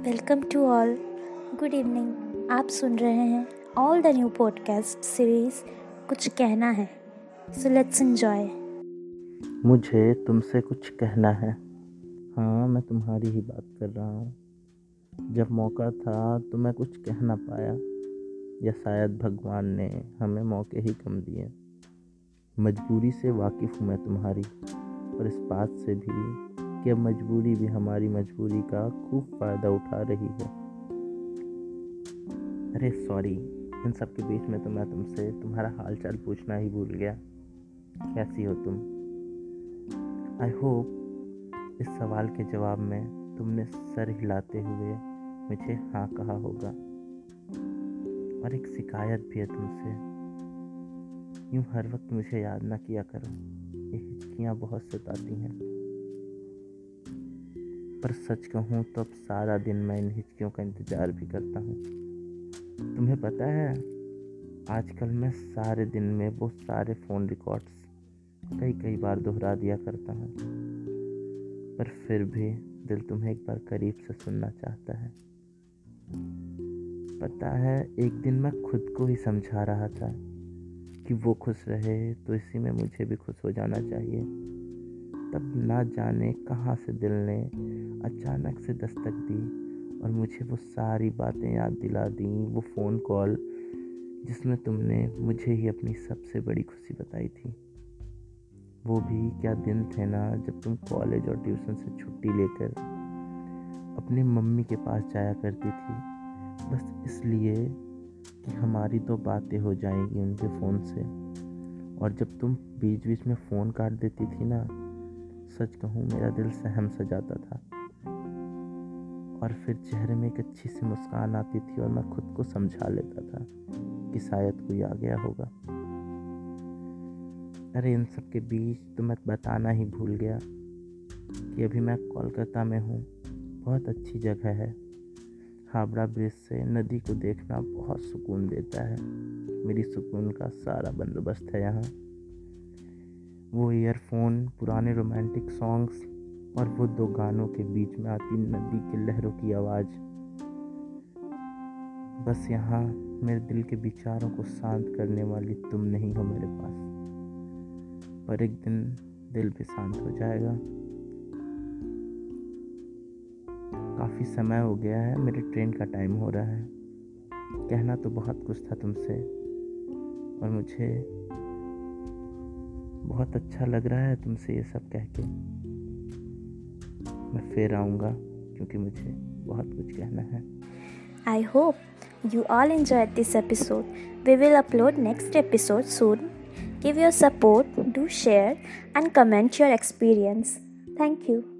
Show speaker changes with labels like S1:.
S1: Welcome to all good evening आप सुन रहे हैं all the new podcast series कुछ कहना है। सो लेट्स एंजॉय
S2: मुझे तुमसे कुछ कहना है। हाँ मैं तुम्हारी ही बात कर रहा हूँ। जब मौका था तो मैं कुछ कह ना पाया। या शायद भगवान ने हमें मौके ही कम दिए। मजबूरी से वाकिफ़ हूँ मैं तुम्हारी। और इस बात से भी कि अब मजबूरी भी हमारी मजबूरी का खूब फ़ायदा उठा रही है। अरे सॉरी इन सब के बीच में तो मैं तुमसे तुम्हारा हाल चाल पूछना ही भूल गया। कैसी हो तुम? आई होप इस सवाल के जवाब में तुमने सर हिलाते हुए मुझे हाँ कहा होगा। और एक शिकायत भी है तुमसे। यूँ हर वक्त मुझे याद ना किया करो। ये हिचकियाँ बहुत सताती हैं। पर सच कहूँ तो अब सारा दिन मैं इन हिचकियों का इंतज़ार भी करता हूँ। तुम्हें पता है, आजकल मैं सारे दिन में वो सारे फ़ोन रिकॉर्ड्स कई कई बार दोहरा दिया करता हूँ। पर फिर भी दिल तुम्हें एक बार करीब से सुनना चाहता है। पता है, एक दिन मैं खुद को ही समझा रहा था कि वो खुश रहे तो इसी में मुझे भी खुश हो जाना चाहिए। तब ना जाने कहाँ से दिल ने अचानक से दस्तक दी और मुझे वो सारी बातें याद दिला दी, वो फ़ोन कॉल जिसमें तुमने मुझे ही अपनी सबसे बड़ी खुशी बताई थी। वो भी क्या दिन थे ना जब तुम कॉलेज और ट्यूशन से छुट्टी लेकर अपने मम्मी के पास जाया करती थी। बस इसलिए कि हमारी तो बातें हो जाएँगी उनके फ़ोन से। और जब तुम बीच बीच में फ़ोन काट देती थी ना, सच कहूँ मेरा दिल सहम सा जाता था। और फिर चेहरे में एक अच्छी सी मुस्कान आती थी और मैं खुद को समझा लेता था कि शायद कोई आ गया होगा। अरे, इन सब के बीच तो मैं बताना ही भूल गया कि अभी मैं कोलकाता में हूँ। बहुत अच्छी जगह है। हावड़ा ब्रिज से नदी को देखना बहुत सुकून देता है। मेरी सुकून का सारा बंदोबस्त है यहाँ। वो ईयरफोन, पुराने रोमांटिक सॉन्ग्स और वो दो गानों के बीच में आती नदी के लहरों की आवाज़। बस यहाँ मेरे दिल के विचारों को शांत करने वाली तुम नहीं हो मेरे पास। पर एक दिन दिल भी शांत हो जाएगा। काफ़ी समय हो गया है, मेरे ट्रेन का टाइम हो रहा है। कहना तो बहुत कुछ था तुमसे, और मुझे बहुत अच्छा लग रहा है तुमसे ये सब कह के। मैं फिर आऊँगा, क्योंकि मुझे बहुत कुछ कहना है।
S1: I hope you all enjoy this episode we will upload next episode soon give your support do share and comment your experience thank you